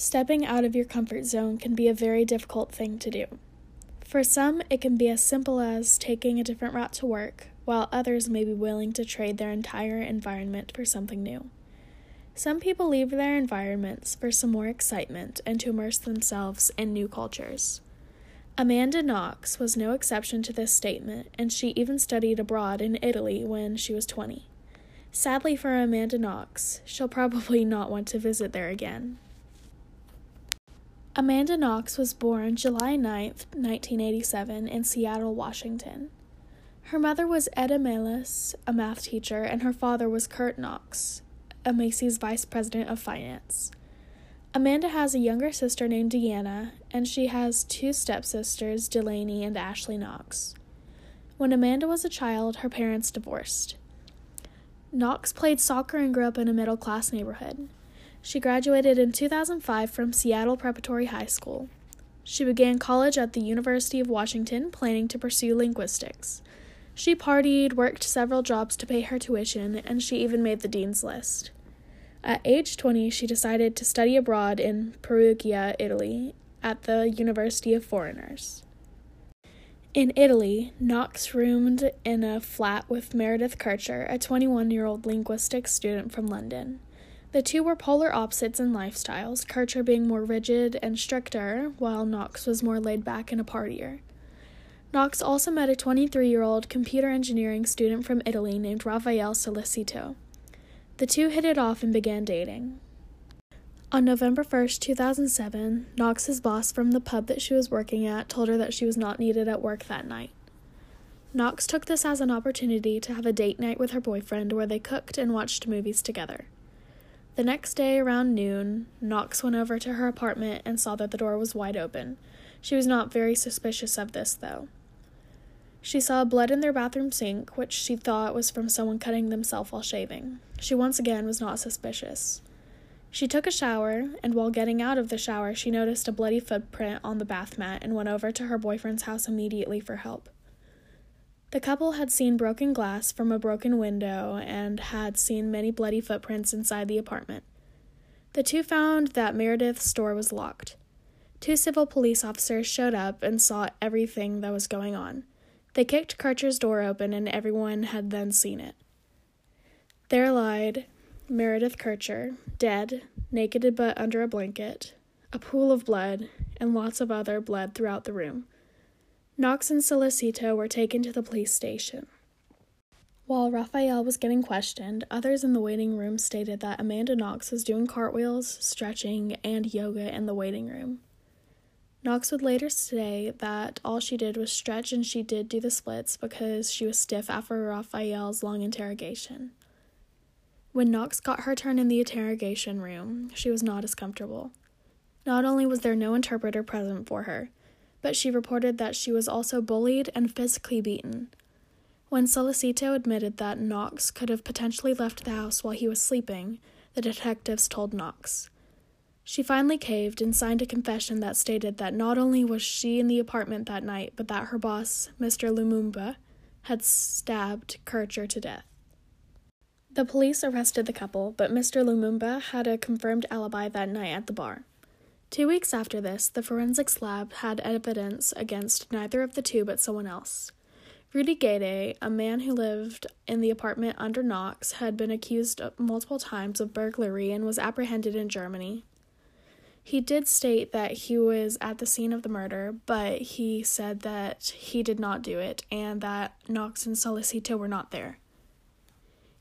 Stepping out of your comfort zone can be a very difficult thing to do. For some, it can be as simple as taking a different route to work, while others may be willing to trade their entire environment for something new. Some people leave their environments for some more excitement and to immerse themselves in new cultures. Amanda Knox was no exception to this statement, and she even studied abroad in Italy when she was 20. Sadly for Amanda Knox, she'll probably not want to visit there again. Amanda Knox was born July 9, 1987, in Seattle, Washington. Her mother was Edda Mellas, a math teacher, and her father was Kurt Knox, a Macy's vice president of finance. Amanda has a younger sister named Deanna, and she has two stepsisters, Delaney and Ashley Knox. When Amanda was a child, her parents divorced. Knox played soccer and grew up in a middle class neighborhood. She graduated in 2005 from Seattle Preparatory High School. She began college at the University of Washington, planning to pursue linguistics. She partied, worked several jobs to pay her tuition, and she even made the dean's list. At age 20, she decided to study abroad in Perugia, Italy, at the University of Foreigners. In Italy, Knox roomed in a flat with Meredith Kercher, a 21 year old linguistics student from London. The two were polar opposites in lifestyles, Kercher being more rigid and stricter, while Knox was more laid back and a partier. Knox also met a 23 year old computer engineering student from Italy named Rafael Sollecito. The two hit it off and began dating. On November 1st, 2007, Knox's boss from the pub that she was working at told her that she was not needed at work that night. Knox took this as an opportunity to have a date night with her boyfriend where they cooked and watched movies together. The next day, around noon, Knox went over to her apartment and saw that the door was wide open. She was not very suspicious of this, though. She saw blood in their bathroom sink, which she thought was from someone cutting themselves while shaving. She once again was not suspicious. She took a shower, and while getting out of the shower, she noticed a bloody footprint on the bath mat and went over to her boyfriend's house immediately for help. The couple had seen broken glass from a broken window and had seen many bloody footprints inside the apartment. The two found that Meredith's door was locked. Two civil police officers showed up and saw everything that was going on. They kicked Kercher's door open, and everyone had then seen it. There lied Meredith Kercher, dead, naked but under a blanket, a pool of blood, and lots of other blood throughout the room. Knox and Sollecito were taken to the police station. While Raphael was getting questioned, others in the waiting room stated that Amanda Knox was doing cartwheels, stretching, and yoga in the waiting room. Knox would later say that all she did was stretch and she did do the splits because she was stiff after Raphael's long interrogation. When Knox got her turn in the interrogation room, she was not as comfortable. Not only was there no interpreter present for her, but she reported that she was also bullied and physically beaten. When Sollecito admitted that Knox could have potentially left the house while he was sleeping, the detectives told Knox. She finally caved and signed a confession that stated that not only was she in the apartment that night, but that her boss, Mr. Lumumba, had stabbed Kercher to death. The police arrested the couple, but Mr. Lumumba had a confirmed alibi that night at the bar. Two weeks after this, the forensics lab had evidence against neither of the two but someone else. Rudy Guede, a man who lived in the apartment under Knox, had been accused multiple times of burglary and was apprehended in Germany. He did state that he was at the scene of the murder, but he said that he did not do it and that Knox and Sollecito were not there.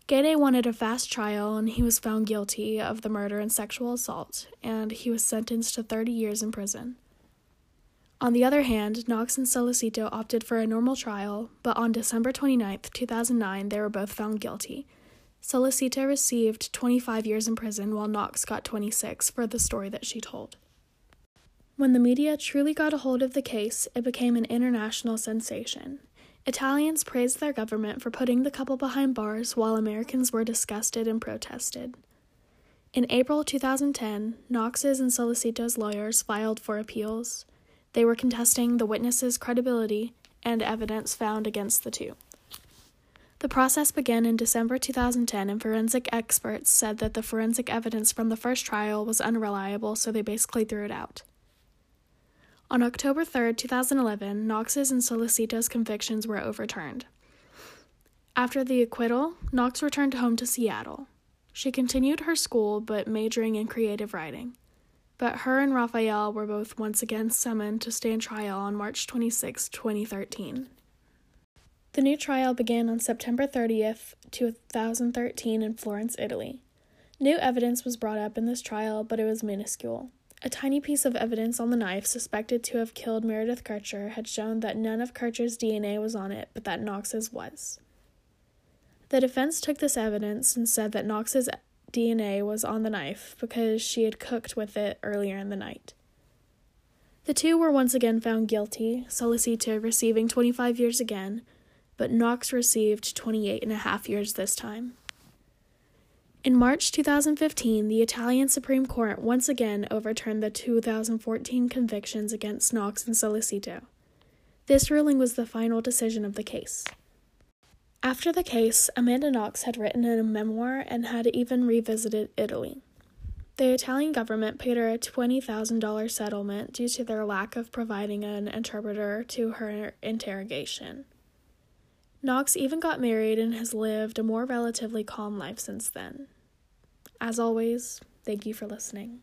Guede wanted a fast trial and he was found guilty of the murder and sexual assault, and he was sentenced to 30 years in prison. On the other hand, Knox and Sollecito opted for a normal trial, but on December 29, 2009, they were both found guilty Sollecito received 25 years in prison while Knox got 26 for the story that she told. When the media truly got a hold of the case, it became an international sensation. Italians praised their government for putting the couple behind bars while Americans were disgusted and protested. In April 2010, Knox's and Sollecito's lawyers filed for appeals. They were contesting the witnesses' credibility and evidence found against the two. The process began in December 2010, and forensic experts said that the forensic evidence from the first trial was unreliable, so they basically threw it out. On October 3, 2011, Knox's and Sollecito's convictions were overturned. After the acquittal, Knox returned home to Seattle. She continued her school, but majoring in creative writing. But her and Raphael were both once again summoned to stand trial on March 26, 2013. The new trial began on September 30th, 2013, in Florence, Italy. New evidence was brought up in this trial, but it was minuscule. A tiny piece of evidence on the knife suspected to have killed Meredith Kercher had shown that none of Kercher's DNA was on it, but that Knox's was. The defense took this evidence and said that Knox's DNA was on the knife because she had cooked with it earlier in the night. The two were once again found guilty, Sollecito receiving 25 years again, but Knox received 28 and a half years this time. In March 2015, the Italian Supreme Court once again overturned the 2014 convictions against Knox and Sollecito. This ruling was the final decision of the case. After the case, Amanda Knox had written a memoir and had even revisited Italy. The Italian government paid her a $20,000 settlement due to their lack of providing an interpreter to her interrogation. Knox even got married and has lived a more relatively calm life since then. As always, thank you for listening.